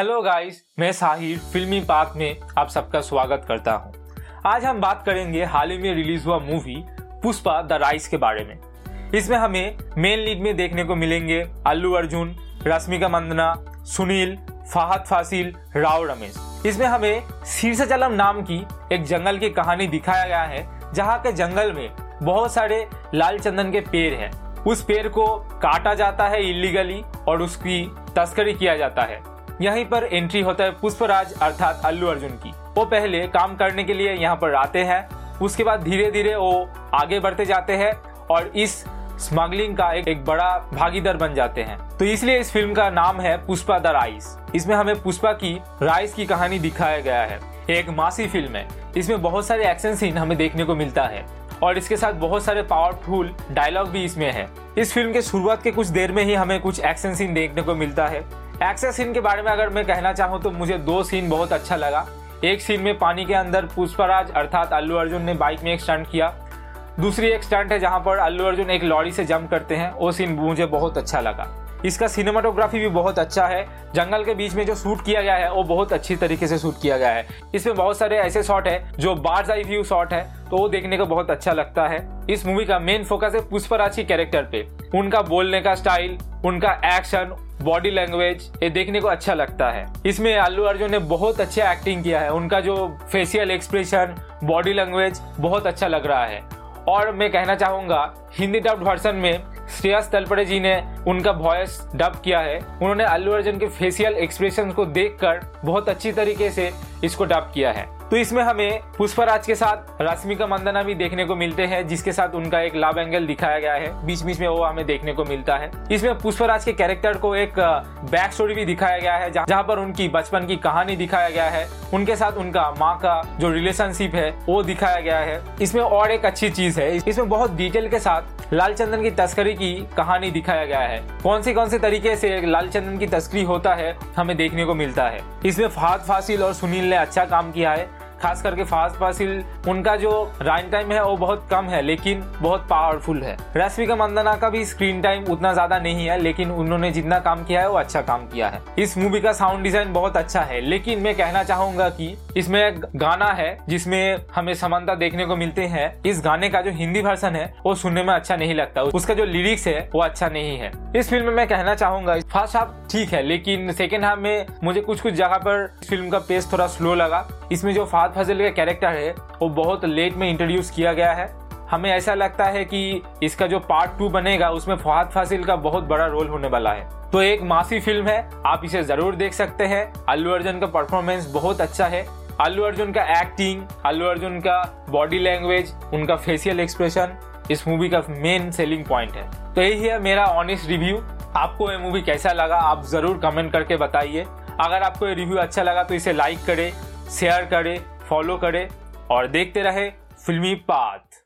Hello guys, मैं साहिर, फिल्मी park में आप सबका स्वागत करता हूँ। आज हम बात करेंगे हाल ही में रिलीज़ हुआ मूवी पुष्पा द राइस के बारे में। इसमें हमें मेन लीड में देखने को मिलेंगे अल्लू अर्जुन, रश्मिका मंदना, सुनील, फाहद फासिल, राव रमेश। इसमें हमें शीर्षचलम नाम की एक जंगल की कहानी दिखाया गया है, जहाँ के जंगल में बहुत सारे लाल चंदन के पेड़ हैं। उस पेड़ को काटा जाता है इलीगली और उसकी तस्करी किया जाता है। यहीं पर एंट्री होता है पुष्पराज अर्थात अल्लू अर्जुन की। वो पहले काम करने के लिए यहाँ पर आते हैं। उसके बाद धीरे धीरे वो आगे बढ़ते जाते हैं और इस स्मगलिंग का एक, एक बड़ा भागीदार बन जाते हैं। तो इसलिए इस फ़िल्म का नाम है पुष्पा द राइस। इसमें हमें पुष्पा की राइस की कहानी दिखाया गया है। एक मासी फ़िल्म है। इसमें बहुत सारे एक्शन सीन हमें देखने को मिलता है। और इसके साथ बहुत सारे पावरफुल डायलॉग भी इसमें है। इस फ़िल्म के शुरुआत के कुछ देर में ही हमें कुछ एक्शन सीन देखने को मिलता है। एक्शन सीन के बारे में अगर मैं कहना चाहूँ तो मुझे दो सीन बहुत अच्छा लगा। एक सीन में पानी के अंदर पुष्पराज, अर्थात अल्लू अर्जुन ने बाइक में एक स्टंट किया। दूसरी एक स्टंट है जहाँ पर अल्लू अर्जुन एक लॉरी से जंप करते हैं। वो सीन मुझे बहुत अच्छा लगा। इसका सिनेमाटोग्राफी भी बहुत अच्छा है। जंगल के बीच में जो शूट किया गया है, वो बहुत अच्छी तरीके से शूट किया गया है। इसमें बहुत सारे ऐसे शॉट है जो बार्स आई व्यू शॉट है तो वो देखने को बहुत अच्छा लगता है। इस मूवी का मेन फोकस है पुष्पराज की कैरेक्टर पे। उनका बोलने का स्टाइल उनका एक्शन बॉडी लैंग्वेज ये देखने को अच्छा लगता है। इसमें अल्लू अर्जुन ने बहुत अच्छा एक्टिंग किया है। उनका जो फेशियल एक्सप्रेशन बॉडी लैंग्वेज बहुत अच्छा लग रहा है। और मैं कहना चाहूँगा, हिंदी डब्ड वर्सन में श्रेयस तलपड़े जी ने उनका वॉयस डब किया है। उन्होंने अल्लू अर्जुन के फेशियल एक्सप्रेशन को देखकर बहुत अच्छी तरीके से इसको डब किया है। तो इसमें हमें पुष्पराज के साथ रश्मिका मंदना भी देखने को मिलते हैं, जिसके साथ उनका एक लव एंगल दिखाया गया है। बीच बीच में वो हमें देखने को मिलता है। इसमें पुष्पराज के कैरेक्टर को एक बैक स्टोरी भी दिखाया गया है, जहाँ पर उनकी बचपन की कहानी दिखाया गया है। उनके साथ उनका माँ का जो रिलेशनशिप है, वो दिखाया गया है। इसमें और एक अच्छी चीज़ है, इसमें बहुत डिटेल के साथ लाल चंदन की तस्करी की कहानी दिखाया गया है। कौन से कौन से तरीके से लाल चंदन की तस्करी होता है, हमें देखने को मिलता है। इसमें फहद फासिल और सुनील ने अच्छा काम किया है। खास करके फास्ट फासिल उनका जो राइन टाइम है वो बहुत कम है, लेकिन बहुत पावरफुल है। रश्मिका मंदना का भी स्क्रीन टाइम उतना ज़्यादा नहीं है, लेकिन उन्होंने जितना काम किया है, वो अच्छा काम किया है। इस मूवी का साउंड डिज़ाइन बहुत अच्छा है, लेकिन मैं कहना चाहूँगा कि इसमें एक गाना है, जिसमें हमें समानता देखने को मिलते हैं। इस गाने का जो हिंदी वर्सन है, वो सुनने में अच्छा नहीं लगता। उसका जो लिरिक्स है, वो अच्छा नहीं है। इस फ़िल्म में मैं कहना चाहूँगा फ़र्स्ट हाफ़ ठीक है, लेकिन सेकेंड हाफ़ में मुझे कुछ कुछ जगह पर फ़िल्म का पेस थोड़ा स्लो लगा। इसमें जो फाद फजल का कैरेक्टर है, वो बहुत लेट में इंट्रोड्यूस किया गया है। हमें ऐसा लगता है कि इसका जो पार्ट टू बनेगा, उसमें फहाद फासिल का बहुत बड़ा रोल होने वाला है। तो एक मासी फ़िल्म है, आप इसे ज़रूर देख सकते हैं। अल्लू अर्जुन का परफॉर्मेंस बहुत अच्छा है। अल्लू अर्जुन का एक्टिंग अल्लू अर्जुन का बॉडी लैंग्वेज उनका फेशियल एक्सप्रेशन इस मूवी का मेन सेलिंग पॉइंट है। तो यही है मेरा ऑनेस्ट रिव्यू आपको ये मूवी कैसा लगा, आप ज़रूर कमेंट करके बताइए। अगर आपको ये रिव्यू अच्छा लगा तो इसे लाइक करें। शेयर करें फॉलो करें और देखते रहे फिल्मी पाद